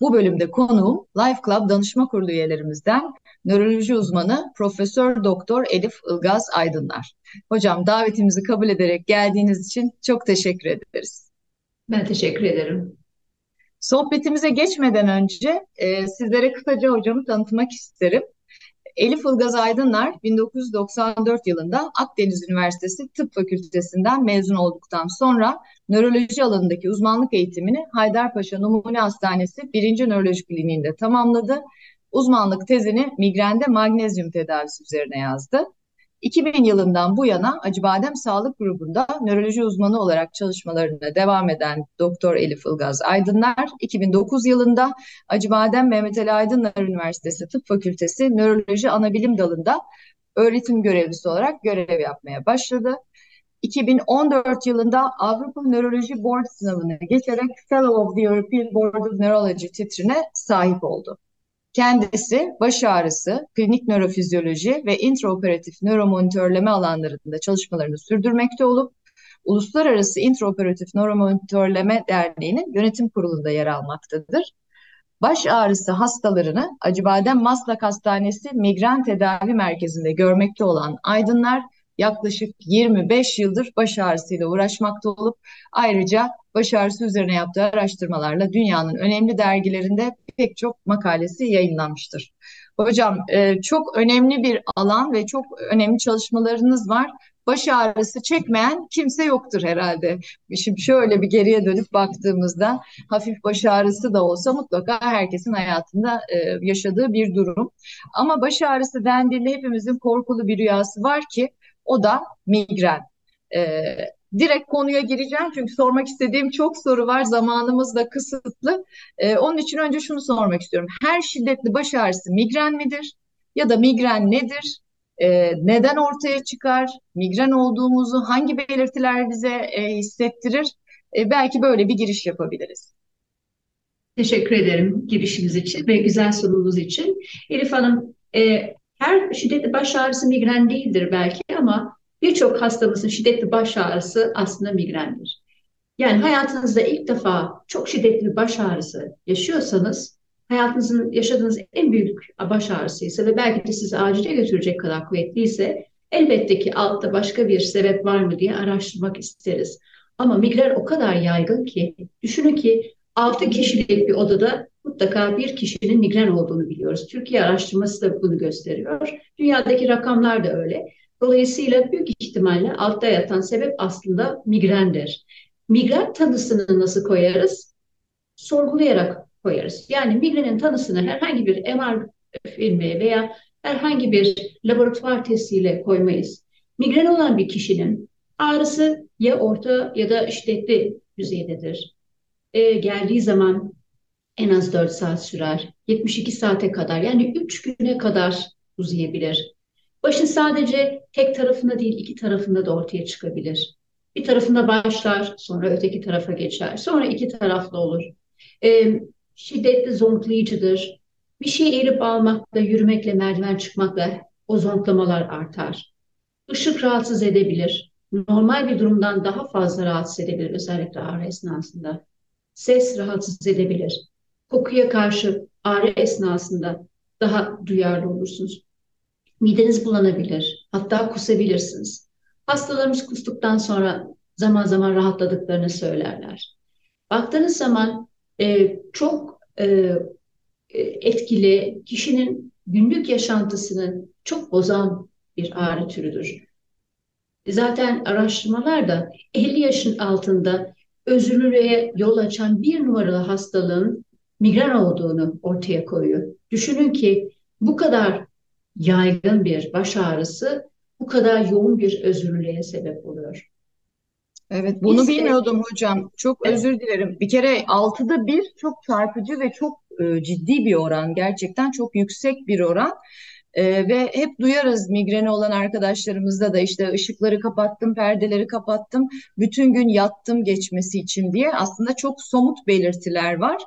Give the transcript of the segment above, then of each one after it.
Bu bölümde konuğum Life Club danışma kurulu üyelerimizden nöroloji uzmanı Profesör Doktor Elif Ilgaz Aydınlar. Hocam davetimizi kabul ederek geldiğiniz için çok teşekkür ederiz. Ben teşekkür ederim. Sohbetimize geçmeden önce e, sizlere kısaca hocamı tanıtmak isterim. Elif Ilgaz Aydınlar 1994 yılında Akdeniz Üniversitesi Tıp Fakültesinden mezun olduktan sonra nöroloji alanındaki uzmanlık eğitimini Haydarpaşa Numune Hastanesi 1. Nöroloji Kliniğinde tamamladı. Uzmanlık tezini migrende magnezyum tedavisi üzerine yazdı. 2000 yılından bu yana Acıbadem Sağlık Grubu'nda nöroloji uzmanı olarak çalışmalarına devam eden Doktor Elif Ilgaz Aydınlar, 2009 yılında Acıbadem Mehmet Ali Aydınlar Üniversitesi Tıp Fakültesi Nöroloji Anabilim Dalı'nda öğretim görevlisi olarak görev yapmaya başladı. 2014 yılında Avrupa Nöroloji Board sınavını geçerek Fellow of the European Board of Neurology titrine sahip oldu. Kendisi baş ağrısı, klinik nörofizyoloji ve intraoperatif nöromonitörleme alanlarında çalışmalarını sürdürmekte olup Uluslararası İntraoperatif Nöromonitörleme Derneği'nin yönetim kurulunda yer almaktadır. Baş ağrısı hastalarını Acıbadem Maslak Hastanesi Migren Tedavi Merkezi'nde görmekte olan aydınlar yaklaşık 25 yıldır baş ağrısıyla uğraşmakta olup ayrıca baş ağrısı üzerine yaptığı araştırmalarla dünyanın önemli dergilerinde pek çok makalesi yayınlanmıştır. Hocam e, çok önemli bir alan ve çok önemli çalışmalarınız var. Baş ağrısı çekmeyen kimse yoktur herhalde. Şimdi şöyle bir geriye dönüp baktığımızda hafif baş ağrısı da olsa mutlaka herkesin hayatında e, yaşadığı bir durum. Ama baş ağrısı dendiğinde hepimizin korkulu bir rüyası var ki o da migren. E, direkt konuya gireceğim çünkü sormak istediğim çok soru var. Zamanımız da kısıtlı. E, onun için önce şunu sormak istiyorum. Her şiddetli baş ağrısı migren midir? Ya da migren nedir? E, neden ortaya çıkar? Migren olduğumuzu hangi belirtiler bize e, hissettirir? E, belki böyle bir giriş yapabiliriz. Teşekkür ederim girişiniz için ve güzel sorunuz için. Elif Hanım, e, her şiddetli baş ağrısı migren değildir belki ama birçok hastamızın şiddetli baş ağrısı aslında migrendir. Yani hayatınızda ilk defa çok şiddetli baş ağrısı yaşıyorsanız, hayatınızın yaşadığınız en büyük baş ağrısıysa ve belki de sizi acile götürecek kadar kuvvetliyse elbette ki altta başka bir sebep var mı diye araştırmak isteriz. Ama migren o kadar yaygın ki düşünün ki 6 kişilik bir odada mutlaka bir kişinin migren olduğunu biliyoruz. Türkiye araştırması da bunu gösteriyor. Dünyadaki rakamlar da öyle. Dolayısıyla büyük ihtimalle altta yatan sebep aslında migrendir. Migren tanısını nasıl koyarız? Sorgulayarak koyarız. Yani migrenin tanısını herhangi bir MR filmi veya herhangi bir laboratuvar testiyle koymayız. Migren olan bir kişinin ağrısı ya orta ya da şiddetli düzeydedir. E, geldiği zaman en az 4 saat sürer. 72 saate kadar yani 3 güne kadar uzayabilir. Başın sadece tek tarafında değil iki tarafında da ortaya çıkabilir. Bir tarafında başlar sonra öteki tarafa geçer. Sonra iki taraflı olur. Ee, şiddetli zonklayıcıdır. Bir şey eğilip almakla, yürümekle, merdiven çıkmakla o zonklamalar artar. Işık rahatsız edebilir. Normal bir durumdan daha fazla rahatsız edebilir özellikle ağrı esnasında. Ses rahatsız edebilir kokuya karşı ağrı esnasında daha duyarlı olursunuz. Mideniz bulanabilir, hatta kusabilirsiniz. Hastalarımız kustuktan sonra zaman zaman rahatladıklarını söylerler. Baktığınız zaman e, çok e, etkili, kişinin günlük yaşantısını çok bozan bir ağrı türüdür. Zaten araştırmalar da 50 yaşın altında özürlülüğe yol açan bir numaralı hastalığın migren olduğunu ortaya koyuyor. Düşünün ki bu kadar yaygın bir baş ağrısı bu kadar yoğun bir özürlüğe sebep oluyor. Evet bunu Biz bilmiyordum de, hocam. Çok evet. özür dilerim. Bir kere altıda bir çok çarpıcı ve çok e, ciddi bir oran, gerçekten çok yüksek bir oran. Ee, ve hep duyarız migreni olan arkadaşlarımızda da işte ışıkları kapattım, perdeleri kapattım, bütün gün yattım geçmesi için diye aslında çok somut belirtiler var.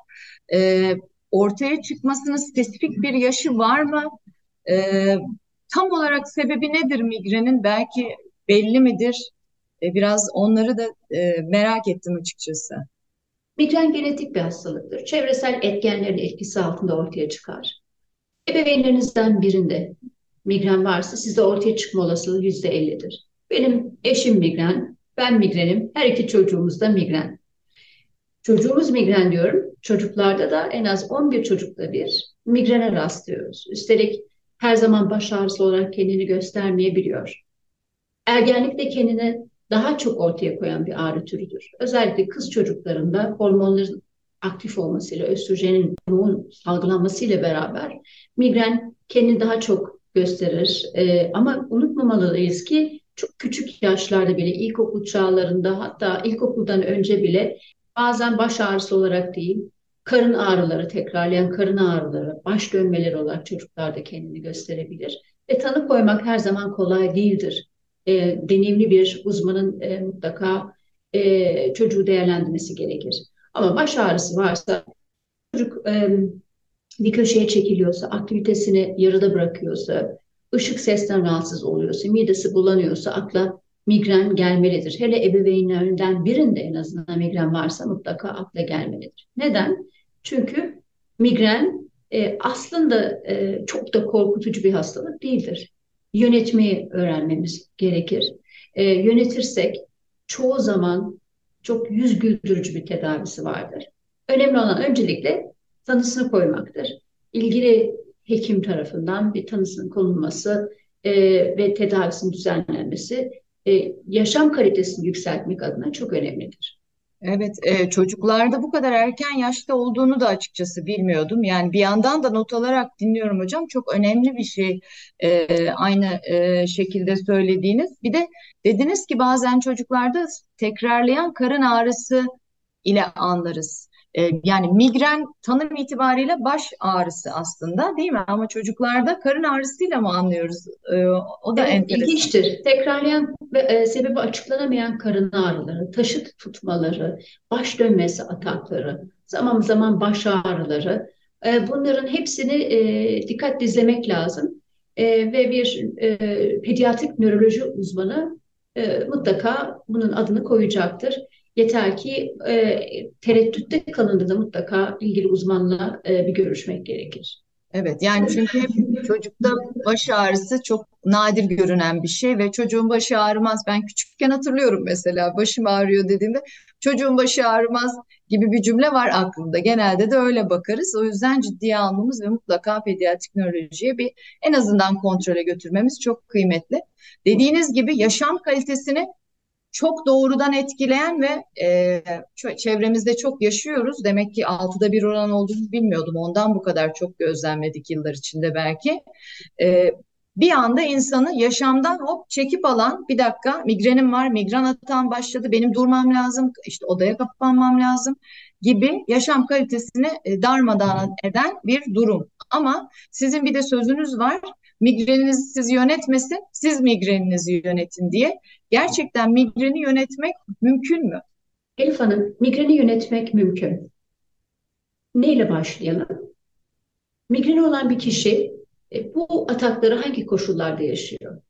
Ee, ortaya çıkmasının spesifik bir yaşı var mı? Ee, tam olarak sebebi nedir migrenin? Belki belli midir? Ee, biraz onları da e, merak ettim açıkçası. Migren genetik bir hastalıktır. Çevresel etkenlerin etkisi altında ortaya çıkar. Ebeveynlerinizden birinde migren varsa sizde ortaya çıkma olasılığı yüzde ellidir. Benim eşim migren, ben migrenim, her iki çocuğumuz da migren. Çocuğumuz migren diyorum, çocuklarda da en az 11 çocukta bir migrene rastlıyoruz. Üstelik her zaman baş ağrısı olarak kendini göstermeyebiliyor. Ergenlikte kendini daha çok ortaya koyan bir ağrı türüdür. Özellikle kız çocuklarında hormonların aktif olmasıyla, östrojenin yoğun salgılanmasıyla beraber migren kendini daha çok gösterir. E, ama unutmamalıyız ki çok küçük yaşlarda bile ilkokul çağlarında hatta ilkokuldan önce bile bazen baş ağrısı olarak değil, karın ağrıları, tekrarlayan karın ağrıları, baş dönmeleri olarak çocuklarda kendini gösterebilir. Ve tanı koymak her zaman kolay değildir. E, deneyimli bir uzmanın e, mutlaka e, çocuğu değerlendirmesi gerekir. Ama baş ağrısı varsa çocuk e, bir köşeye çekiliyorsa, aktivitesini yarıda bırakıyorsa, ışık sesten rahatsız oluyorsa, midesi bulanıyorsa akla migren gelmelidir. Hele ebeveynlerinden birinde en azından migren varsa mutlaka akla gelmelidir. Neden? Çünkü migren e, aslında e, çok da korkutucu bir hastalık değildir. Yönetmeyi öğrenmemiz gerekir. E, yönetirsek çoğu zaman çok yüz güldürücü bir tedavisi vardır. Önemli olan öncelikle tanısını koymaktır. İlgili hekim tarafından bir tanısının konulması e, ve tedavisinin düzenlenmesi e, yaşam kalitesini yükseltmek adına çok önemlidir. Evet, e, çocuklarda bu kadar erken yaşta olduğunu da açıkçası bilmiyordum. Yani bir yandan da not alarak dinliyorum hocam. Çok önemli bir şey e, aynı e, şekilde söylediğiniz. Bir de dediniz ki bazen çocuklarda tekrarlayan karın ağrısı ile anlarız. E, yani migren tanım itibariyle baş ağrısı aslında değil mi? Ama çocuklarda karın ağrısıyla mı anlıyoruz? E, o da evet, enteresan. İlginçtir. Tekrarlayan ve e, sebebi açıklanamayan karın ağrıları, taşıt tutmaları, baş dönmesi atakları, zaman zaman baş ağrıları. E, bunların hepsini e, dikkatle izlemek lazım. E, ve bir e, pediatrik nöroloji uzmanı e, mutlaka bunun adını koyacaktır. Yeter ki e, tereddütte kalındığında mutlaka ilgili uzmanla e, bir görüşmek gerekir. Evet yani çünkü çocukta baş ağrısı çok nadir görünen bir şey ve çocuğun başı ağrımaz. Ben küçükken hatırlıyorum mesela başım ağrıyor dediğimde çocuğun başı ağrımaz gibi bir cümle var aklımda. Genelde de öyle bakarız. O yüzden ciddiye almamız ve mutlaka pediatrik nörolojiye bir en azından kontrole götürmemiz çok kıymetli. Dediğiniz gibi yaşam kalitesini çok doğrudan etkileyen ve e, çevremizde çok yaşıyoruz. Demek ki altıda bir oran olduğunu bilmiyordum. Ondan bu kadar çok gözlemledik yıllar içinde belki. E, bir anda insanı yaşamdan hop çekip alan bir dakika migrenim var, migren atağım başladı, benim durmam lazım, işte odaya kapanmam lazım gibi yaşam kalitesini e, darmadağın eden bir durum. Ama sizin bir de sözünüz var, migreninizi siz yönetmesin, siz migreninizi yönetin diye. Gerçekten migreni yönetmek mümkün mü? Elif Hanım, migreni yönetmek mümkün. Neyle başlayalım? Migreni olan bir kişi e, bu atakları hangi koşullarda yaşıyor?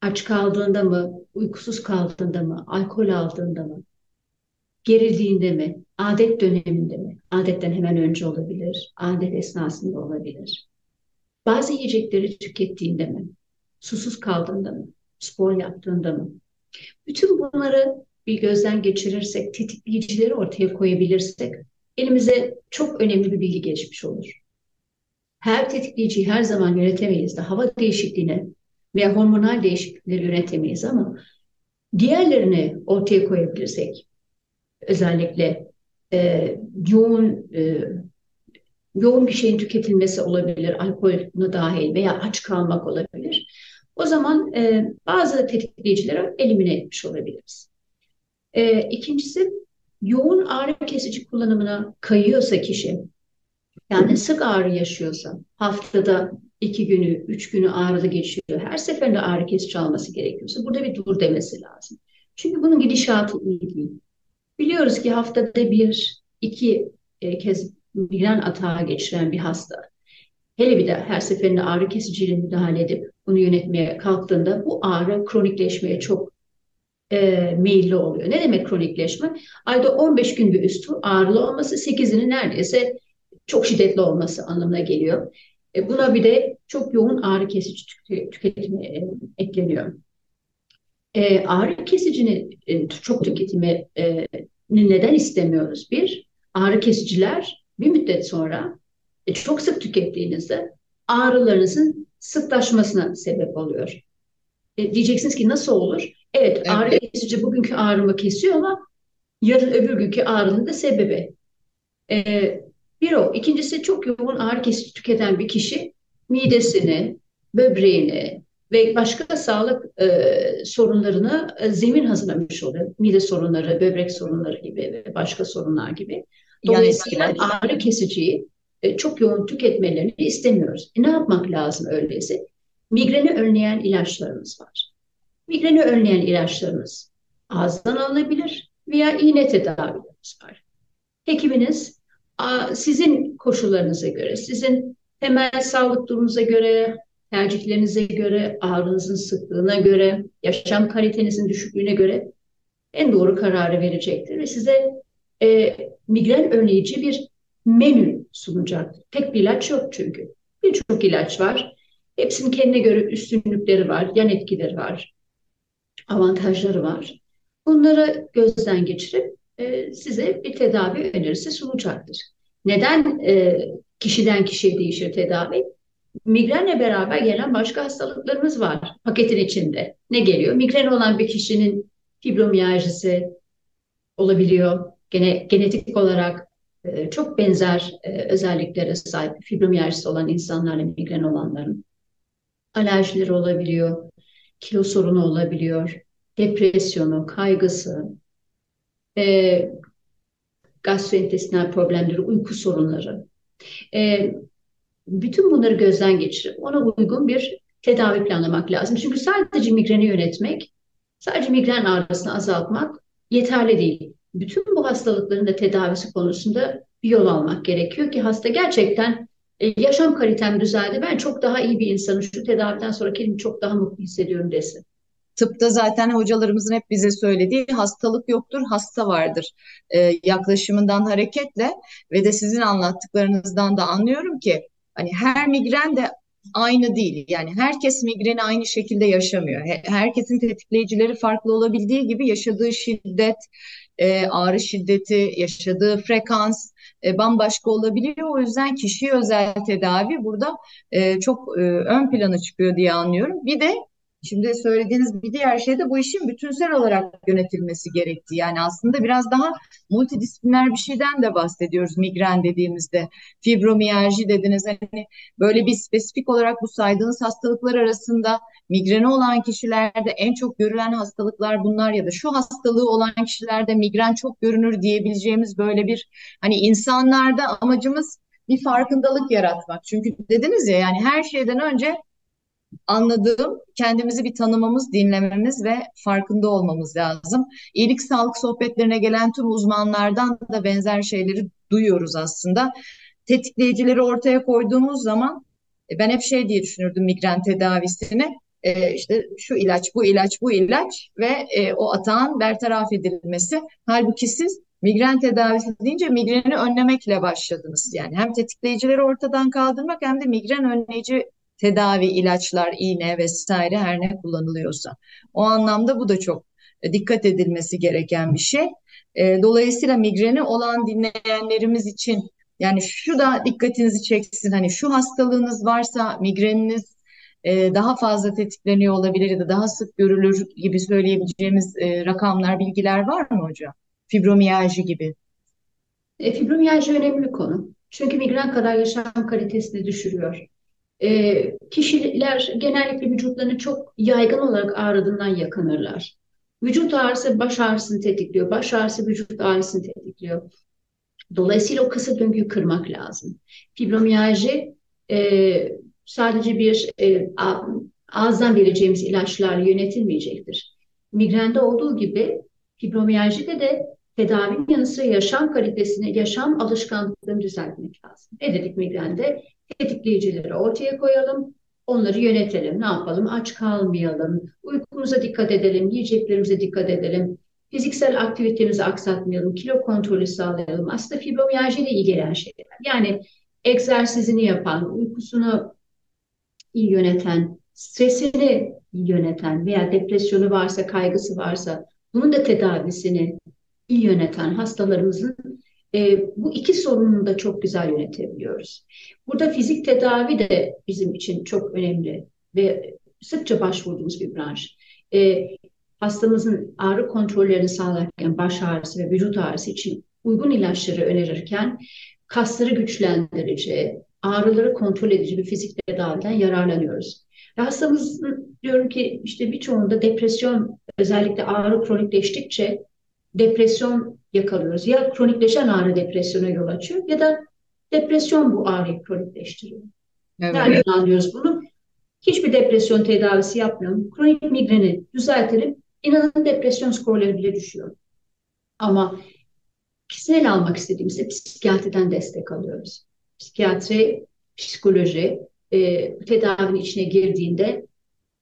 Aç kaldığında mı, uykusuz kaldığında mı, alkol aldığında mı, gerildiğinde mi, adet döneminde mi? Adetten hemen önce olabilir, adet esnasında olabilir. Bazı yiyecekleri tükettiğinde mi? Susuz kaldığında mı? Spor yaptığında mı? Bütün bunları bir gözden geçirirsek, tetikleyicileri ortaya koyabilirsek elimize çok önemli bir bilgi geçmiş olur. Her tetikleyiciyi her zaman yönetemeyiz de hava değişikliğine veya hormonal değişiklikleri yönetemeyiz ama diğerlerini ortaya koyabilirsek özellikle e, yoğun e, yoğun bir şeyin tüketilmesi olabilir, alkol dahil veya aç kalmak olabilir. O zaman e, bazı tetikleyicileri elimine etmiş olabiliriz. E, ikincisi yoğun ağrı kesici kullanımına kayıyorsa kişi Yani sık ağrı yaşıyorsa haftada iki günü, üç günü ağrılı geçiyor. Her seferinde ağrı kesici alması gerekiyorsa burada bir dur demesi lazım. Çünkü bunun gidişatı iyi değil. Biliyoruz ki haftada bir, iki e, kez migren atağı geçiren bir hasta. Hele bir de her seferinde ağrı kesiciyle müdahale edip bunu yönetmeye kalktığında bu ağrı kronikleşmeye çok e, meyilli oluyor. Ne demek kronikleşme? Ayda 15 gün bir üstü ağrılı olması, 8'inin neredeyse çok şiddetli olması anlamına geliyor. E, buna bir de çok yoğun ağrı kesici tüketimi e, ekleniyor. E, ağrı kesicinin e, çok tüketimi e, neden istemiyoruz? Bir, ağrı kesiciler bir müddet sonra e, çok sık tükettiğinizde ağrılarınızın sıklaşmasına sebep oluyor. E, diyeceksiniz ki nasıl olur? Evet, evet, ağrı kesici bugünkü ağrımı kesiyor ama yarın öbür günkü ağrının da sebebi. E, bir o. İkincisi çok yoğun ağrı kesici tüketen bir kişi midesini, böbreğini ve başka sağlık e, sorunlarını e, zemin hazırlamış oluyor. Mide sorunları, böbrek sorunları gibi ve başka sorunlar gibi. Dolayısıyla yani, ağrı kesiciyi e, çok yoğun tüketmelerini istemiyoruz. E, ne yapmak lazım öyleyse? Migreni önleyen ilaçlarımız var. Migreni önleyen ilaçlarımız ağızdan alınabilir veya iğne tedavilerimiz var. Hekiminiz sizin koşullarınıza göre, sizin temel sağlık durumunuza göre, tercihlerinize göre, ağrınızın sıklığına göre, yaşam kalitenizin düşüklüğüne göre en doğru kararı verecektir ve size e, migren önleyici bir menü sunacaktır. Tek bir ilaç yok çünkü. Birçok ilaç var. Hepsinin kendine göre üstünlükleri var, yan etkileri var, avantajları var. Bunları gözden geçirip e, size bir tedavi önerisi sunacaktır. Neden e, kişiden kişiye değişir tedavi? Migrenle beraber gelen başka hastalıklarımız var paketin içinde. Ne geliyor? Migren olan bir kişinin fibromiyajisi olabiliyor. Gene genetik olarak e, çok benzer e, özelliklere sahip fibromiyajisi olan insanlarla migren olanların alerjileri olabiliyor, kilo sorunu olabiliyor, depresyonu, kaygısı, e, gastrointestinal problemleri, uyku sorunları. E, bütün bunları gözden geçirip ona uygun bir tedavi planlamak lazım. Çünkü sadece migreni yönetmek, sadece migren ağrısını azaltmak yeterli değil. Bütün bu hastalıkların da tedavisi konusunda bir yol almak gerekiyor ki hasta gerçekten e, yaşam kalitem düzeldi. Ben çok daha iyi bir insanım. Şu tedaviden sonra kendimi çok daha mutlu hissediyorum desin. Tıpta zaten hocalarımızın hep bize söylediği hastalık yoktur, hasta vardır e, yaklaşımından hareketle ve de sizin anlattıklarınızdan da anlıyorum ki hani her migren de aynı değil. Yani herkes migreni aynı şekilde yaşamıyor. Herkesin tetikleyicileri farklı olabildiği gibi yaşadığı şiddet, e, ağrı şiddeti, yaşadığı frekans e, bambaşka olabiliyor. O yüzden kişiye özel tedavi burada e, çok e, ön plana çıkıyor diye anlıyorum. Bir de Şimdi söylediğiniz bir diğer şey de bu işin bütünsel olarak yönetilmesi gerektiği. Yani aslında biraz daha multidisipliner bir şeyden de bahsediyoruz migren dediğimizde. Fibromiyalji dediniz. Hani böyle bir spesifik olarak bu saydığınız hastalıklar arasında migreni olan kişilerde en çok görülen hastalıklar bunlar ya da şu hastalığı olan kişilerde migren çok görünür diyebileceğimiz böyle bir hani insanlarda amacımız bir farkındalık yaratmak. Çünkü dediniz ya yani her şeyden önce anladığım kendimizi bir tanımamız, dinlememiz ve farkında olmamız lazım. İyilik sağlık sohbetlerine gelen tüm uzmanlardan da benzer şeyleri duyuyoruz aslında. Tetikleyicileri ortaya koyduğumuz zaman e, ben hep şey diye düşünürdüm migren tedavisini. E, işte şu ilaç, bu ilaç, bu ilaç ve e, o atağın bertaraf edilmesi. Halbuki siz migren tedavisi deyince migreni önlemekle başladınız. Yani hem tetikleyicileri ortadan kaldırmak hem de migren önleyici tedavi, ilaçlar, iğne vesaire her ne kullanılıyorsa. O anlamda bu da çok e, dikkat edilmesi gereken bir şey. E, dolayısıyla migreni olan dinleyenlerimiz için yani şu da dikkatinizi çeksin hani şu hastalığınız varsa migreniniz e, daha fazla tetikleniyor olabilir ya da daha sık görülür gibi söyleyebileceğimiz rakamlar, bilgiler var mı hocam? Fibromiyalji gibi. E, fibromiyalji önemli konu. Çünkü migren kadar yaşam kalitesini düşürüyor. E, kişiler genellikle vücutlarını çok yaygın olarak ağrıdığından yakınırlar. Vücut ağrısı baş ağrısını tetikliyor, baş ağrısı vücut ağrısını tetikliyor. Dolayısıyla o kısır döngüyü kırmak lazım. Fibromiyalji e, sadece bir e, ağızdan vereceğimiz ilaçlarla yönetilmeyecektir. Migrende olduğu gibi fibromiyajide de tedavinin yanı sıra yaşam kalitesini, yaşam alışkanlıklarını düzeltmek lazım. Ne dedik migrende? Tetikleyicileri ortaya koyalım, onları yönetelim. Ne yapalım? Aç kalmayalım, uykumuza dikkat edelim, yiyeceklerimize dikkat edelim, fiziksel aktivitemizi aksatmayalım, kilo kontrolü sağlayalım. Aslında fibromiyalji ile ilgilenen şeyler. Yani egzersizini yapan, uykusunu iyi yöneten, stresini iyi yöneten veya depresyonu varsa, kaygısı varsa bunun da tedavisini iyi yöneten hastalarımızın e, bu iki sorununu da çok güzel yönetebiliyoruz. Burada fizik tedavi de bizim için çok önemli ve sıkça başvurduğumuz bir branş. E, hastamızın ağrı kontrollerini sağlarken baş ağrısı ve vücut ağrısı için uygun ilaçları önerirken kasları güçlendirici, ağrıları kontrol edici bir fizik tedaviden yararlanıyoruz. Ve hastamızın diyorum ki işte birçoğunda depresyon özellikle ağrı kronikleştikçe depresyon yakalıyoruz. Ya kronikleşen ağrı depresyona yol açıyor ya da depresyon bu ağrıyı kronikleştiriyor. Evet. Nereden anlıyoruz bunu? Hiçbir depresyon tedavisi yapmıyorum. Kronik migreni düzeltelim. İnanın depresyon skorları bile düşüyor. Ama kişisel almak istediğimizde psikiyatriden destek alıyoruz. Psikiyatri, psikoloji e, tedavinin içine girdiğinde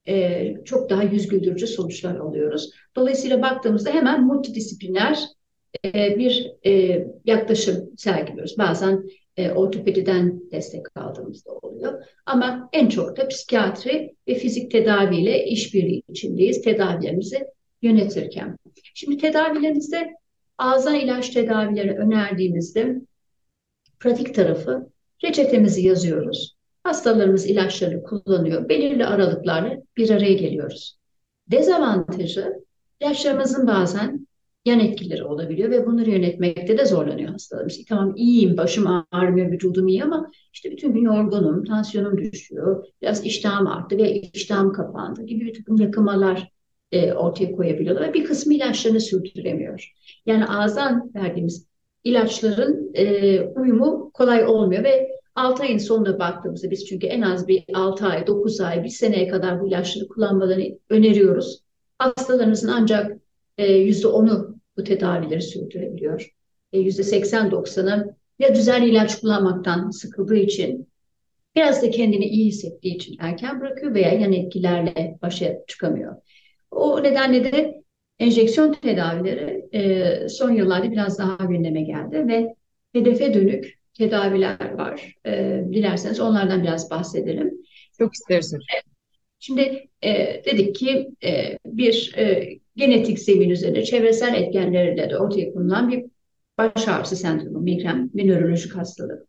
e, çok daha yüz güldürücü sonuçlar alıyoruz. Dolayısıyla baktığımızda hemen multidisipliner e, bir e, yaklaşım sergiliyoruz. Bazen ortopediden destek aldığımızda oluyor. Ama en çok da psikiyatri ve fizik tedaviyle işbirliği içindeyiz tedavilerimizi yönetirken. Şimdi tedavilerimizde ağza ilaç tedavileri önerdiğimizde pratik tarafı reçetemizi yazıyoruz. Hastalarımız ilaçları kullanıyor. Belirli aralıklarla bir araya geliyoruz. Dezavantajı ilaçlarımızın bazen yan etkileri olabiliyor ve bunları yönetmekte de zorlanıyor hastalarımız. Tamam iyiyim, başım ağrımıyor, vücudum iyi ama işte bütün gün yorgunum, tansiyonum düşüyor, biraz iştahım arttı ve iştahım kapandı gibi bir takım yakımalar e, ortaya koyabiliyorlar ve bir kısmı ilaçlarını sürdüremiyor. Yani ağızdan verdiğimiz ilaçların e, uyumu kolay olmuyor ve 6 ayın sonuna baktığımızda biz çünkü en az bir 6 ay, 9 ay, 1 seneye kadar bu ilaçları kullanmalarını öneriyoruz. Hastalarımızın ancak e, %10'u bu tedavileri sürdürebiliyor. E, %80-90'ı ya düzenli ilaç kullanmaktan sıkıldığı için biraz da kendini iyi hissettiği için erken bırakıyor veya yan etkilerle başa çıkamıyor. O nedenle de enjeksiyon tedavileri e, son yıllarda biraz daha gündeme geldi ve hedefe dönük tedaviler var. E, dilerseniz onlardan biraz bahsedelim. Çok isteriz Şimdi e, dedik ki e, bir e, genetik zemin üzerinde çevresel etkenlerle de ortaya konulan bir baş ağrısı sendromu, migren bir nörolojik hastalık.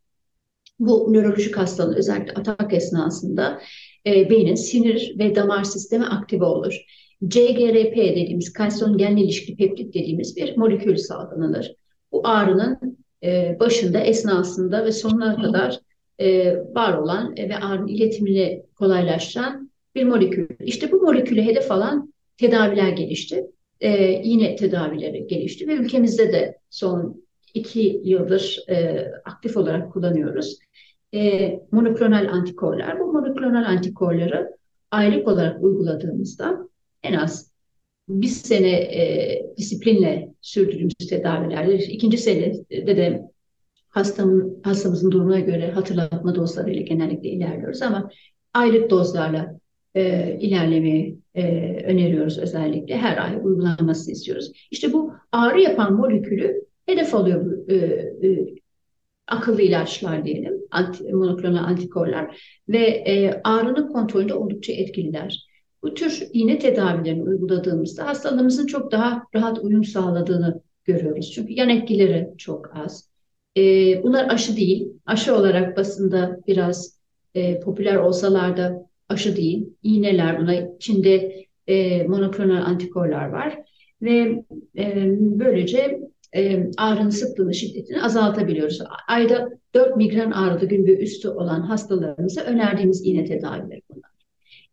Bu nörolojik hastalığın özellikle atak esnasında e, beynin sinir ve damar sistemi aktive olur. CGRP dediğimiz kalsiyon genli ilişki peptit dediğimiz bir molekül salgılanır. Bu ağrının e, başında, esnasında ve sonuna kadar e, var olan ve ağrının iletimini kolaylaştıran bir molekül. İşte bu molekülü hedef alan tedaviler gelişti. E, iğne tedavileri gelişti ve ülkemizde de son iki yıldır e, aktif olarak kullanıyoruz. E, monoklonal antikorlar. Bu monoklonal antikorları aylık olarak uyguladığımızda en az bir sene e, disiplinle sürdürdüğümüz tedavilerde, ikinci senede de hastamın, hastamızın durumuna göre hatırlatma dozlarıyla genellikle ilerliyoruz ama aylık dozlarla e, ilerlemeyi e, öneriyoruz özellikle. Her ay uygulanmasını istiyoruz. İşte bu ağrı yapan molekülü hedef alıyor bu e, e, akıllı ilaçlar diyelim, anti, monoklonal antikorlar ve e, ağrının kontrolünde oldukça etkililer. Bu tür iğne tedavilerini uyguladığımızda hastalarımızın çok daha rahat uyum sağladığını görüyoruz. Çünkü yan etkileri çok az. E, bunlar aşı değil. Aşı olarak basında biraz e, popüler olsalar da aşı değil. İğneler buna içinde e, monoklonal antikorlar var ve e, böylece e, ağrının sıklığını, şiddetini azaltabiliyoruz. Ayda 4 migren ağrılı gün ve üstü olan hastalarımıza önerdiğimiz iğne tedavileri bunlar.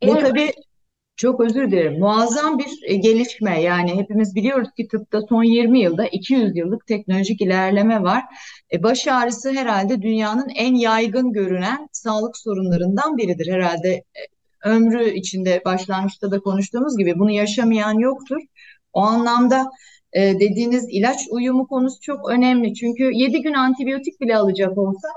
Eğer, Bu tabii Çok özür dilerim. Muazzam bir e, gelişme. Yani hepimiz biliyoruz ki tıpta son 20 yılda 200 yıllık teknolojik ilerleme var. E, baş ağrısı herhalde dünyanın en yaygın görünen sağlık sorunlarından biridir. Herhalde e, ömrü içinde başlangıçta da konuştuğumuz gibi bunu yaşamayan yoktur. O anlamda dediğiniz ilaç uyumu konusu çok önemli. Çünkü 7 gün antibiyotik bile alacak olsa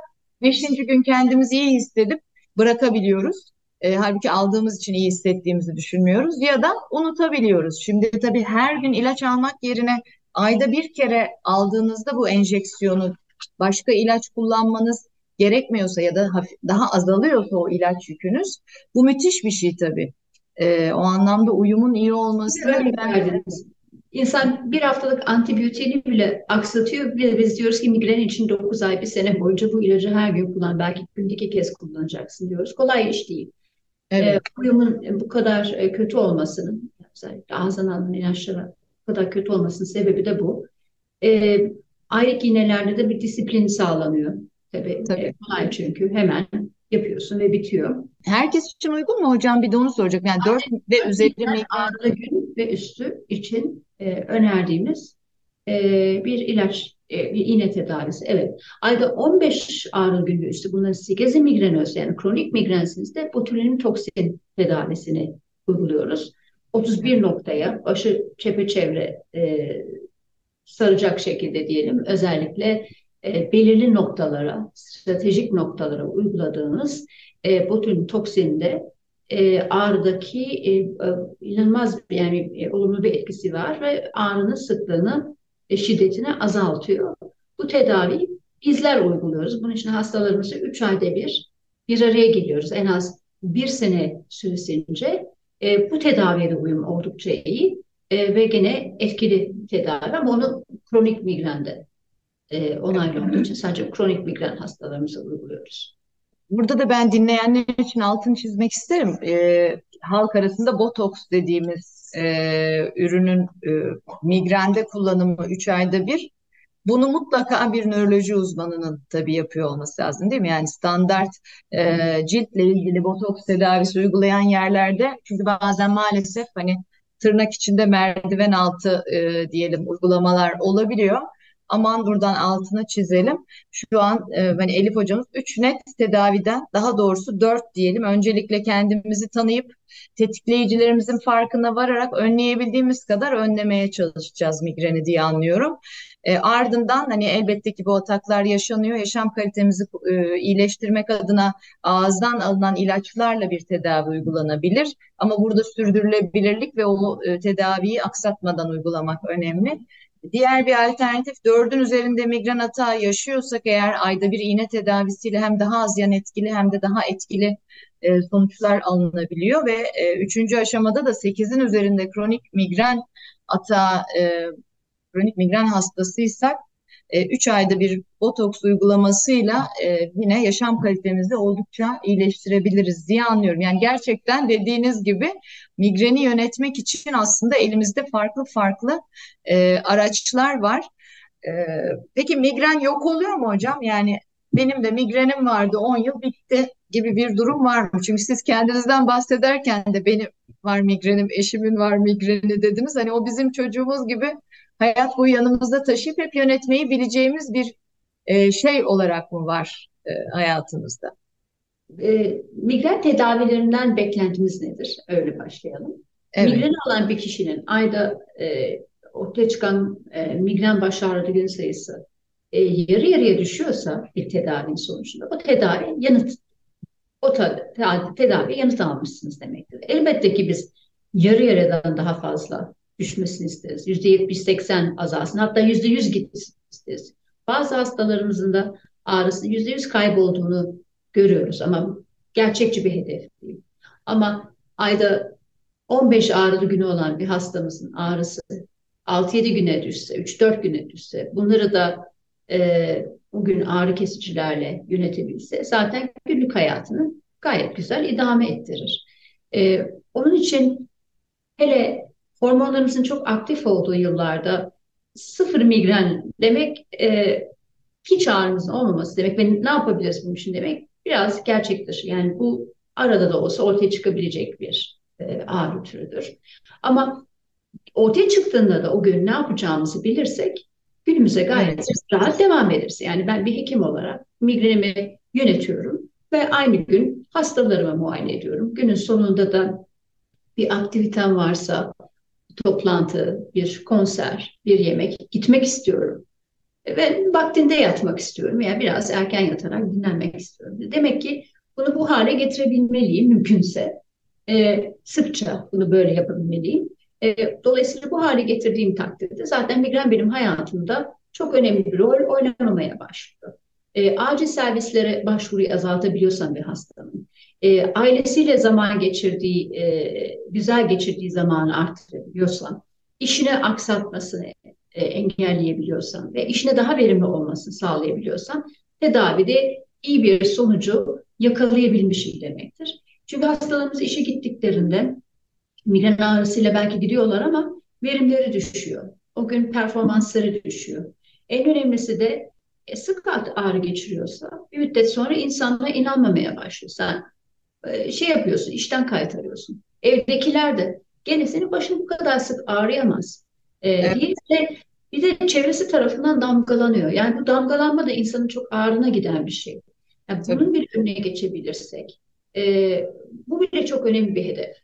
5. gün kendimizi iyi hissedip bırakabiliyoruz. E, halbuki aldığımız için iyi hissettiğimizi düşünmüyoruz ya da unutabiliyoruz. Şimdi tabii her gün ilaç almak yerine ayda bir kere aldığınızda bu enjeksiyonu başka ilaç kullanmanız gerekmiyorsa ya da hafif, daha azalıyorsa o ilaç yükünüz bu müthiş bir şey tabii. E, o anlamda uyumun iyi olması ben... İnsan bir haftalık antibiyotiğini bile aksatıyor. Biz, biz diyoruz ki migren için 9 ay, bir sene boyunca bu ilacı her gün kullan. Belki günde iki kez kullanacaksın diyoruz. Kolay iş değil. Evet. E, uyumun bu kadar e, kötü olmasının, özellikle ağızdan alınan ilaçlara bu kadar kötü olmasının sebebi de bu. E, ayrık iğnelerde de bir disiplin sağlanıyor. Tabii, Tabii. E, kolay çünkü hemen yapıyorsun ve bitiyor. Herkes için uygun mu hocam? Bir de onu soracak. Yani 4 ve üzeri mi? Ağrılı gün ve üstü için e, önerdiğimiz e, bir ilaç, e, bir iğne tedavisi. Evet. Ayda 15 ağrı günü üstü bunların 8'i migrenöz yani kronik migrensinizde botulinum toksin tedavisini uyguluyoruz. 31 noktaya başı çepeçevre e, saracak şekilde diyelim özellikle e, belirli noktalara, stratejik noktalara uyguladığınız e, botulinum toksinde e, ağrıdaki e, e, inanılmaz yani e, olumlu bir etkisi var ve ağrının sıklığını, şiddetini azaltıyor. Bu tedavi bizler uyguluyoruz. Bunun için hastalarımızı 3 ayda bir bir araya geliyoruz. En az bir sene süresince e, bu tedaviye de uyum oldukça iyi e, ve gene etkili tedavi ama onu kronik migrende e, onaylı için sadece kronik migren hastalarımıza uyguluyoruz. Burada da ben dinleyenler için altını çizmek isterim. E, halk arasında botoks dediğimiz e, ürünün e, migrende kullanımı 3 ayda bir. Bunu mutlaka bir nöroloji uzmanının tabii yapıyor olması lazım değil mi? Yani standart e, ciltle ilgili botoks tedavisi uygulayan yerlerde çünkü bazen maalesef hani tırnak içinde merdiven altı e, diyelim uygulamalar olabiliyor aman buradan altına çizelim. Şu an e, hani Elif hocamız 3 net tedaviden daha doğrusu 4 diyelim. Öncelikle kendimizi tanıyıp tetikleyicilerimizin farkına vararak önleyebildiğimiz kadar önlemeye çalışacağız migreni diye anlıyorum. E, ardından hani elbette ki bu ataklar yaşanıyor. Yaşam kalitemizi e, iyileştirmek adına ağızdan alınan ilaçlarla bir tedavi uygulanabilir. Ama burada sürdürülebilirlik ve o e, tedaviyi aksatmadan uygulamak önemli. Diğer bir alternatif dördün üzerinde migren atağı yaşıyorsak eğer ayda bir iğne tedavisiyle hem daha az yan etkili hem de daha etkili e, sonuçlar alınabiliyor ve e, üçüncü aşamada da sekizin üzerinde kronik migren atağı e, kronik migren hastasıysak 3 e, ayda bir botoks uygulamasıyla e, yine yaşam kalitemizi oldukça iyileştirebiliriz diye anlıyorum. Yani gerçekten dediğiniz gibi migreni yönetmek için aslında elimizde farklı farklı e, araçlar var. E, peki migren yok oluyor mu hocam? Yani benim de migrenim vardı 10 yıl bitti gibi bir durum var mı? Çünkü siz kendinizden bahsederken de benim var migrenim, eşimin var migreni dediniz. Hani o bizim çocuğumuz gibi hayat boyu yanımızda taşıyıp hep yönetmeyi bileceğimiz bir e, şey olarak mı var e, hayatımızda? E, migren tedavilerinden beklentimiz nedir? Öyle başlayalım. Evet. Migren olan bir kişinin ayda e, ortaya çıkan e, migren baş ağrı gün sayısı e, yarı yarıya düşüyorsa bir tedavinin sonucunda o tedavi yanıt o tedavi yanıt almışsınız demektir. Elbette ki biz yarı yarıdan daha fazla düşmesini isteriz. Yüzde yetmiş seksen azalsın. Hatta yüzde yüz gitsin isteriz. Bazı hastalarımızın da ağrısı yüzde yüz kaybolduğunu görüyoruz ama gerçekçi bir hedef değil. Ama ayda 15 ağrılı günü olan bir hastamızın ağrısı 6-7 güne düşse, 3-4 güne düşse, bunları da e, bugün ağrı kesicilerle yönetebilse zaten günlük hayatını gayet güzel idame ettirir. E, onun için hele hormonlarımızın çok aktif olduğu yıllarda sıfır migren demek e, hiç ağrımızın olmaması demek ve ne yapabiliriz bunun için demek biraz gerçek dışı. Yani bu arada da olsa ortaya çıkabilecek bir e, ağrı türüdür. Ama ortaya çıktığında da o gün ne yapacağımızı bilirsek günümüze gayet evet. rahat devam ederiz. Yani ben bir hekim olarak migrenimi yönetiyorum ve aynı gün hastalarımı muayene ediyorum. Günün sonunda da bir aktivitem varsa toplantı, bir konser, bir yemek gitmek istiyorum. Ve vaktinde yatmak istiyorum. Yani biraz erken yatarak dinlenmek istiyorum. Demek ki bunu bu hale getirebilmeliyim mümkünse. E, sıkça bunu böyle yapabilmeliyim. E, dolayısıyla bu hale getirdiğim takdirde zaten migren benim hayatımda çok önemli bir rol oynamamaya başlıyor. E, acil servislere başvuruyu azaltabiliyorsam bir hastanın, e, ailesiyle zaman geçirdiği, e, güzel geçirdiği zamanı arttırabiliyorsam, işine aksatmasını e, engelleyebiliyorsam ve işine daha verimli olmasını sağlayabiliyorsam tedavide iyi bir sonucu yakalayabilmişim demektir. Çünkü hastalarımız işe gittiklerinde migren ağrısıyla belki gidiyorlar ama verimleri düşüyor. O gün performansları düşüyor. En önemlisi de e, sık ağrı geçiriyorsa bir müddet sonra insanlara inanmamaya başlıyor. Sen şey yapıyorsun, işten kaytarıyorsun. Evdekiler de gene senin başın bu kadar sık ağrıyamaz. E, evet. diye de, bir de çevresi tarafından damgalanıyor. Yani bu damgalanma da insanın çok ağrına giden bir şey. Yani bunun bir önüne geçebilirsek, e, bu bile çok önemli bir hedef.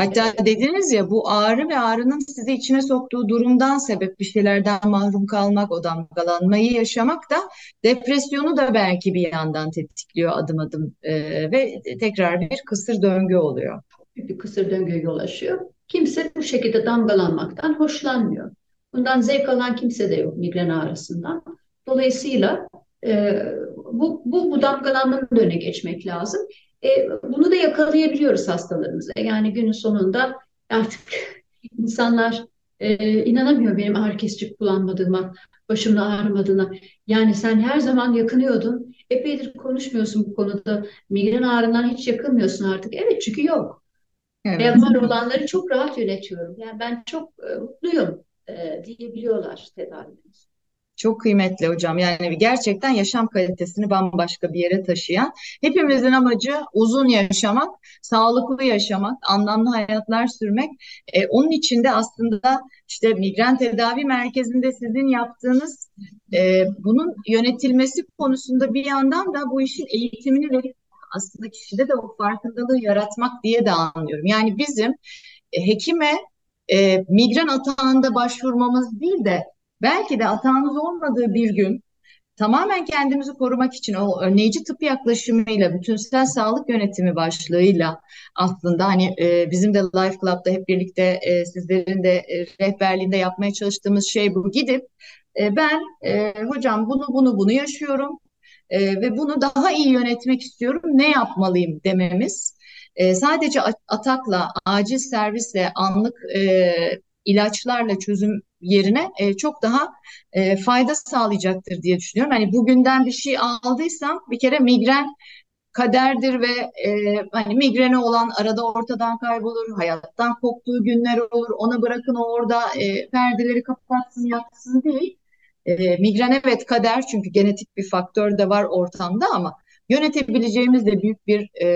Hatta dediniz ya bu ağrı ve ağrının sizi içine soktuğu durumdan sebep bir şeylerden mahrum kalmak, o damgalanmayı yaşamak da depresyonu da belki bir yandan tetikliyor adım adım e, ve tekrar bir kısır döngü oluyor. Bir kısır döngüye yol açıyor. Kimse bu şekilde damgalanmaktan hoşlanmıyor. Bundan zevk alan kimse de yok migren ağrısından. Dolayısıyla e, bu, bu, bu damgalanmanın önüne geçmek lazım. E, bunu da yakalayabiliyoruz hastalarımıza. Yani günün sonunda artık insanlar e, inanamıyor benim ağrı kesici kullanmadığıma, başımın ağrımadığına. Yani sen her zaman yakınıyordun. Epeydir konuşmuyorsun bu konuda. Migren ağrından hiç yakınmıyorsun artık. Evet çünkü yok. Evet. Ve var olanları çok rahat yönetiyorum. Yani ben çok e, mutluyum e, diyebiliyorlar tedavimiz. Çok kıymetli hocam. Yani gerçekten yaşam kalitesini bambaşka bir yere taşıyan. Hepimizin amacı uzun yaşamak, sağlıklı yaşamak, anlamlı hayatlar sürmek. Ee, onun için de aslında işte migren tedavi merkezinde sizin yaptığınız e, bunun yönetilmesi konusunda bir yandan da bu işin eğitimini verip aslında kişide de o farkındalığı yaratmak diye de anlıyorum. Yani bizim e, hekime e, migren atağında başvurmamız değil de belki de atağımız olmadığı bir gün tamamen kendimizi korumak için o önleyici tıp yaklaşımıyla, bütünsel sağlık yönetimi başlığıyla aslında hani e, bizim de Life Club'da hep birlikte e, sizlerin de e, rehberliğinde yapmaya çalıştığımız şey bu. Gidip e, ben e, hocam bunu bunu bunu yaşıyorum e, ve bunu daha iyi yönetmek istiyorum. Ne yapmalıyım dememiz. E, sadece atakla, acil servisle, anlık e, ilaçlarla çözüm yerine e, çok daha e, fayda sağlayacaktır diye düşünüyorum. Hani bugünden bir şey aldıysam bir kere migren kaderdir ve e, hani migreni olan arada ortadan kaybolur, hayattan koptuğu günler olur. Ona bırakın orada e, perdeleri kapatsın, yatsın değil. E, migren evet kader çünkü genetik bir faktör de var ortamda ama yönetebileceğimiz de büyük bir e,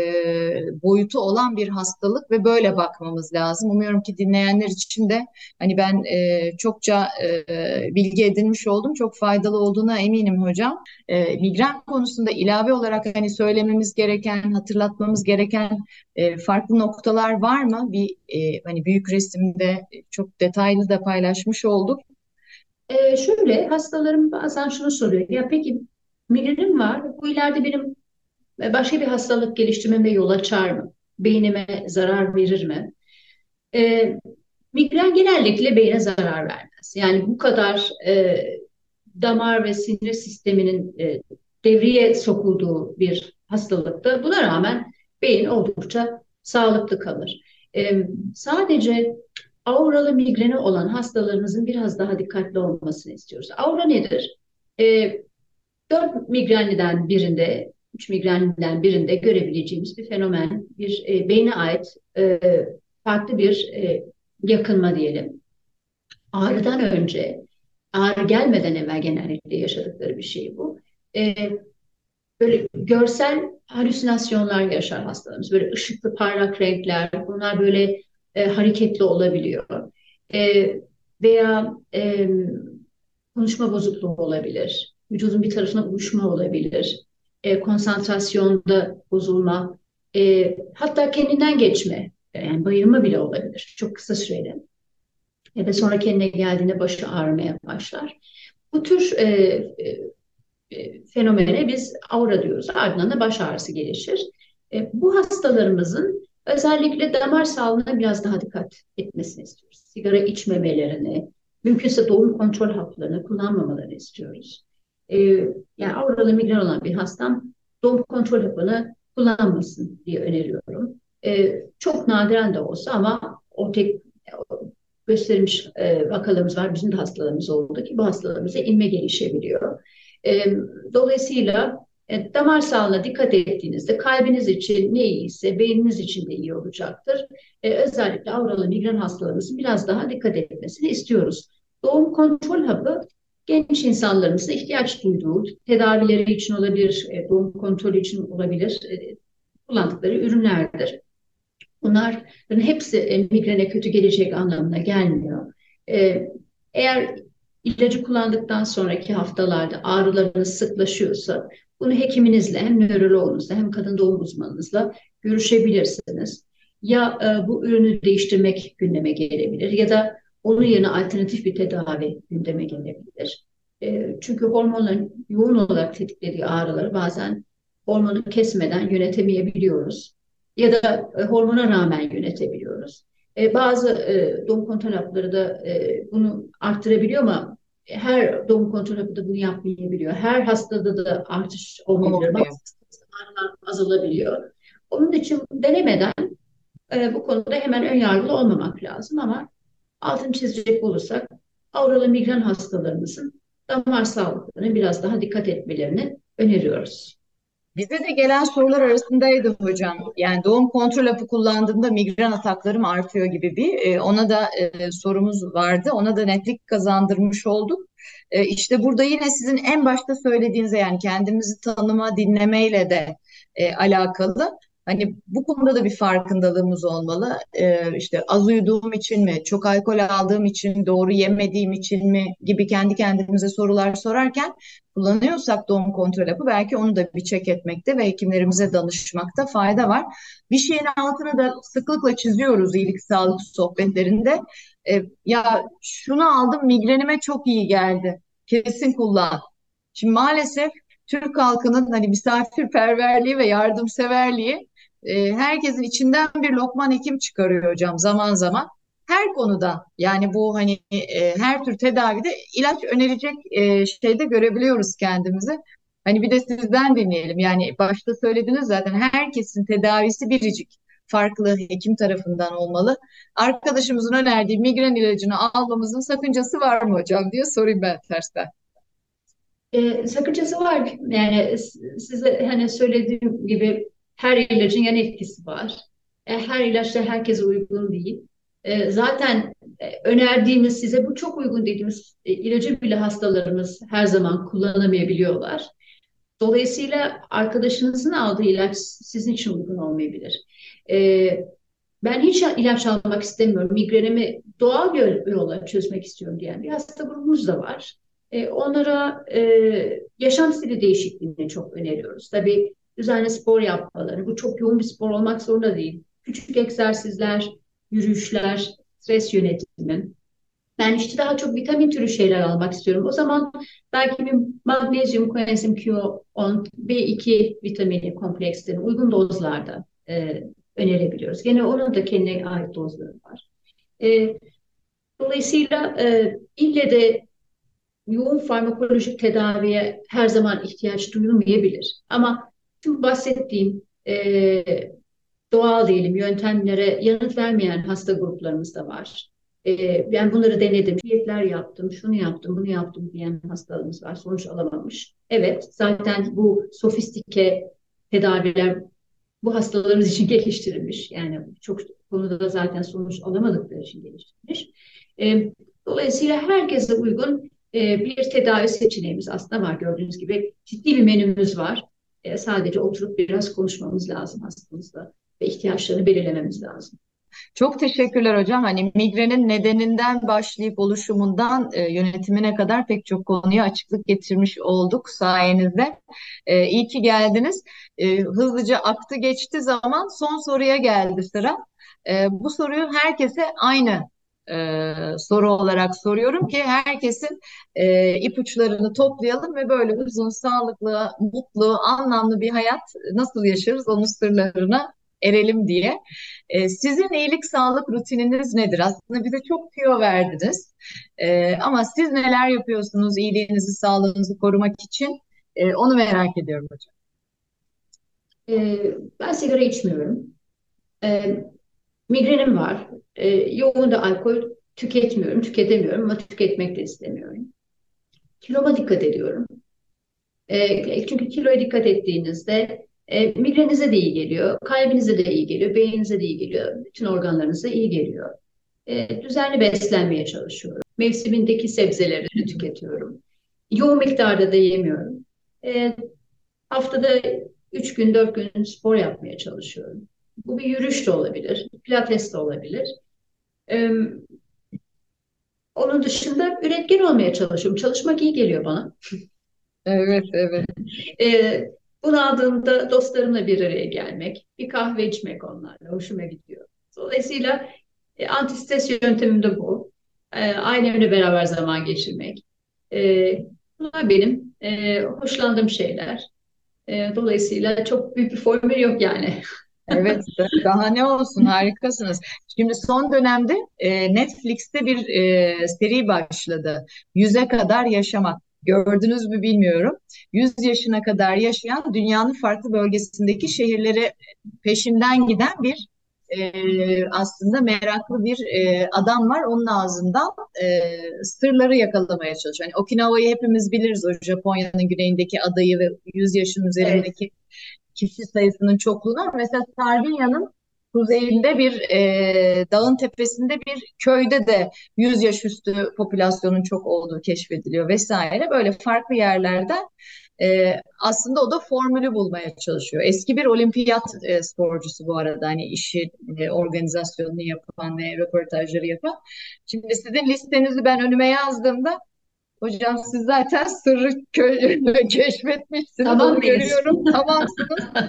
boyutu olan bir hastalık ve böyle bakmamız lazım. Umuyorum ki dinleyenler için de hani ben e, çokça e, bilgi edinmiş oldum. Çok faydalı olduğuna eminim hocam. E, migren konusunda ilave olarak hani söylememiz gereken, hatırlatmamız gereken e, farklı noktalar var mı? Bir e, hani büyük resimde çok detaylı da paylaşmış olduk. E, şöyle hastalarım bazen şunu soruyor. Ya peki migrenim var. Bu ileride benim başka bir hastalık geliştirmeme yol açar mı? Beynime zarar verir mi? E, migren genellikle beyne zarar vermez. Yani bu kadar e, damar ve sinir sisteminin e, devreye sokulduğu bir hastalıkta buna rağmen beyin oldukça sağlıklı kalır. E, sadece auralı migreni olan hastalarımızın biraz daha dikkatli olmasını istiyoruz. Aura nedir? E, 4 migrenliden birinde üç migrenden birinde görebileceğimiz bir fenomen, bir e, beyne ait e, farklı bir e, yakınma diyelim. Ağrıdan önce, ağrı gelmeden evvel genellikle yaşadıkları bir şey bu. E, böyle görsel halüsinasyonlar yaşar hastalarımız. Böyle ışıklı parlak renkler, bunlar böyle e, hareketli olabiliyor. E, veya e, konuşma bozukluğu olabilir. Vücudun bir tarafına uyuşma olabilir. E, konsantrasyonda bozulma, e, hatta kendinden geçme, yani bayılma bile olabilir çok kısa süreli. Ya da sonra kendine geldiğinde başı ağrımaya başlar. Bu tür e, e, e, fenomene biz aura diyoruz. Ardından da baş ağrısı gelişir. E, bu hastalarımızın özellikle damar sağlığına biraz daha dikkat etmesini istiyoruz. Sigara içmemelerini, mümkünse doğum kontrol haplarını kullanmamalarını istiyoruz. E, yani auralı migren olan bir hastam doğum kontrol hapını kullanmasın diye öneriyorum. E, çok nadiren de olsa ama o tek göstermiş e, vakalarımız var. Bizim de hastalarımız oldu ki bu hastalarımıza inme gelişebiliyor. E, dolayısıyla e, damar sağlığına dikkat ettiğinizde kalbiniz için ne iyiyse beyniniz için de iyi olacaktır. E, özellikle avralı migren hastalarımızın biraz daha dikkat etmesini istiyoruz. Doğum kontrol hapı genç insanlarımızın ihtiyaç duyduğu tedavileri için olabilir, e, doğum kontrolü için olabilir e, kullandıkları ürünlerdir. Bunların hepsi e, migrene kötü gelecek anlamına gelmiyor. Eğer ilacı kullandıktan sonraki haftalarda ağrılarınız sıklaşıyorsa bunu hekiminizle hem nöroloğunuzla hem kadın doğum uzmanınızla görüşebilirsiniz. Ya bu ürünü değiştirmek gündeme gelebilir ya da onun yerine alternatif bir tedavi gündeme gelebilir. E, çünkü hormonların yoğun olarak tetiklediği ağrıları bazen hormonu kesmeden yönetemeyebiliyoruz. Ya da e, hormona rağmen yönetebiliyoruz. E, bazı e, doğum kontrol hapları da e, bunu arttırabiliyor ama her doğum kontrol hapı da bunu yapmayabiliyor. Her hastada da artış olmayabilir. Bazı ağrılar azalabiliyor. Onun için denemeden e, bu konuda hemen ön yargılı olmamak lazım ama altını çizecek olursak avralı migren hastalarımızın damar sağlıklarına biraz daha dikkat etmelerini öneriyoruz. Bize de gelen sorular arasındaydı hocam. Yani doğum kontrol hapı kullandığımda migren ataklarım artıyor gibi bir e, ona da e, sorumuz vardı. Ona da netlik kazandırmış olduk. E, işte burada yine sizin en başta söylediğinize yani kendimizi tanıma, dinlemeyle de e, alakalı. Hani bu konuda da bir farkındalığımız olmalı. Ee, işte az uyuduğum için mi, çok alkol aldığım için, doğru yemediğim için mi gibi kendi kendimize sorular sorarken kullanıyorsak doğum kontrol hapı belki onu da bir çek etmekte ve hekimlerimize danışmakta fayda var. Bir şeyin altını da sıklıkla çiziyoruz iyilik sağlık sohbetlerinde. Ee, ya şunu aldım migrenime çok iyi geldi. Kesin kullan. Şimdi maalesef Türk halkının hani misafirperverliği ve yardımseverliği e, herkesin içinden bir Lokman Hekim çıkarıyor hocam zaman zaman. Her konuda yani bu hani e, her tür tedavide ilaç önerecek e, şeyde görebiliyoruz kendimizi. Hani bir de sizden dinleyelim. Yani başta söylediniz zaten herkesin tedavisi biricik. Farklı hekim tarafından olmalı. Arkadaşımızın önerdiği migren ilacını almamızın sakıncası var mı hocam diye sorayım ben tersten. E, sakıncası var. Yani size hani söylediğim gibi her ilacın yan etkisi var. E, her ilaç da herkese uygun değil. E, zaten e, önerdiğimiz size bu çok uygun dediğimiz ilacı bile hastalarımız her zaman kullanamayabiliyorlar. Dolayısıyla arkadaşınızın aldığı ilaç sizin için uygun olmayabilir. ben hiç ilaç almak istemiyorum, migrenimi doğal bir yolla çözmek istiyorum diyen bir hasta grubumuz da var. onlara yaşam stili değişikliğini çok öneriyoruz. Tabii düzenli spor yapmaları. Bu çok yoğun bir spor olmak zorunda değil. Küçük egzersizler, yürüyüşler, stres yönetimi. Ben işte daha çok vitamin türü şeyler almak istiyorum. O zaman belki bir magnezyum, koenzim Q10, B2 vitamini komplekslerini uygun dozlarda e, önerebiliyoruz. Gene onun da kendine ait dozları var. E, dolayısıyla e, ille de yoğun farmakolojik tedaviye her zaman ihtiyaç duyulmayabilir. Ama Tüm bahsettiğim e, doğal diyelim yöntemlere yanıt vermeyen hasta gruplarımız da var. E, ben bunları denedim, diyetler yaptım, şunu yaptım, bunu yaptım diyen hastalarımız var, sonuç alamamış. Evet, zaten bu sofistike tedaviler bu hastalarımız için geliştirilmiş. Yani çok konuda da zaten sonuç alamadıkları için geliştirilmiş. E, dolayısıyla herkese uygun e, bir tedavi seçeneğimiz aslında var gördüğünüz gibi. Ciddi bir menümüz var. E, sadece oturup biraz konuşmamız lazım hastamızla ve ihtiyaçlarını belirlememiz lazım. Çok teşekkürler hocam. Hani migrenin nedeninden başlayıp oluşumundan e, yönetimine kadar pek çok konuya açıklık getirmiş olduk sayenizde. E, iyi ki geldiniz. E, hızlıca aktı geçti zaman son soruya geldi sıra. E, bu soruyu herkese aynı e, soru olarak soruyorum ki herkesin e, ipuçlarını toplayalım ve böyle uzun, sağlıklı, mutlu, anlamlı bir hayat nasıl yaşarız onun sırlarına erelim diye. E, sizin iyilik sağlık rutininiz nedir? Aslında bize çok tüyo verdiniz. E, ama siz neler yapıyorsunuz iyiliğinizi, sağlığınızı korumak için? E, onu merak ediyorum hocam. E, ben sigara içmiyorum. E, migrenim var. E, yoğun da alkol tüketmiyorum, tüketemiyorum ama tüketmek de istemiyorum. Kiloma dikkat ediyorum. E, çünkü kiloya dikkat ettiğinizde e, migrenize de iyi geliyor, kalbinize de iyi geliyor, beyninize de iyi geliyor, bütün organlarınıza iyi geliyor. E, düzenli beslenmeye çalışıyorum. Mevsimindeki sebzeleri tüketiyorum. Yoğun miktarda da yemiyorum. E, haftada 3 gün, 4 gün spor yapmaya çalışıyorum. Bu bir yürüyüş de olabilir, pilates de olabilir. E, onun dışında üretken olmaya çalışıyorum. Çalışmak iyi geliyor bana. Evet, evet. E, Bunaldığımda dostlarımla bir araya gelmek, bir kahve içmek onlarla hoşuma gidiyor. Dolayısıyla e, antistres yöntemim de bu. E, ailemle beraber zaman geçirmek. E, bunlar benim e, hoşlandığım şeyler. E, dolayısıyla çok büyük bir formül yok yani. Evet, daha ne olsun harikasınız. Şimdi son dönemde e, Netflix'te bir e, seri başladı. Yüze kadar yaşamak. Gördünüz mü bilmiyorum. 100 yaşına kadar yaşayan dünyanın farklı bölgesindeki şehirleri peşinden giden bir e, aslında meraklı bir e, adam var. Onun ağzından e, sırları yakalamaya çalışıyor. Yani Okinawa'yı hepimiz biliriz o Japonya'nın güneyindeki adayı ve 100 yaşın üzerindeki evet. Kişi sayısının çokluğunu. Mesela Sardinya'nın kuzeyinde bir e, dağın tepesinde bir köyde de 100 yaş üstü popülasyonun çok olduğu keşfediliyor vesaire. Böyle farklı yerlerde e, aslında o da formülü bulmaya çalışıyor. Eski bir olimpiyat e, sporcusu bu arada hani işi e, organizasyonunu yapan ve röportajları yapan. Şimdi sizin listenizi ben önüme yazdığımda Hocam siz zaten sırrı keşfetmişsiniz. Tamam Onu görüyorum. Tamamsınız.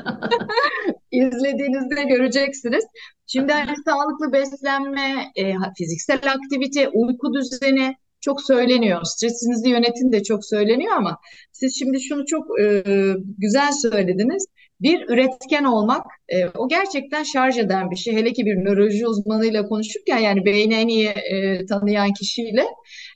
İzlediğinizde göreceksiniz. Şimdi hani sağlıklı beslenme, e, fiziksel aktivite, uyku düzeni çok söyleniyor. Stresinizi yönetin de çok söyleniyor ama siz şimdi şunu çok e, güzel söylediniz. Bir üretken olmak, e, o gerçekten şarj eden bir şey. Hele ki bir nöroloji uzmanıyla konuşurken yani beyni en iyi e, tanıyan kişiyle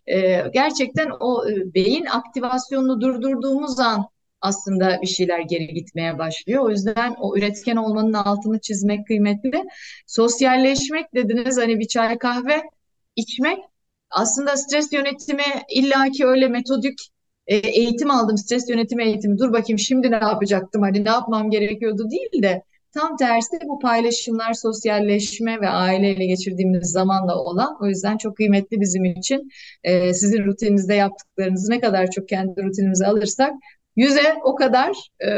e, gerçekten o e, beyin aktivasyonunu durdurduğumuz an aslında bir şeyler geri gitmeye başlıyor. O yüzden o üretken olmanın altını çizmek kıymetli. Sosyalleşmek dediniz hani bir çay kahve içmek aslında stres yönetimi illaki öyle metodik e, eğitim aldım stres yönetimi eğitimi dur bakayım şimdi ne yapacaktım hani ne yapmam gerekiyordu değil de tam tersi bu paylaşımlar sosyalleşme ve aileyle geçirdiğimiz zamanla olan o yüzden çok kıymetli bizim için e, sizin rutininizde yaptıklarınızı ne kadar çok kendi rutinimize alırsak yüze o kadar e,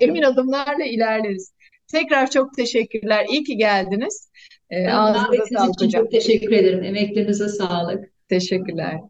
emin adımlarla ilerleriz. Tekrar çok teşekkürler. İyi ki geldiniz. E, ağzınıza sağlık hocam. Çok teşekkür ederim. Emeklerinize sağlık. Teşekkürler.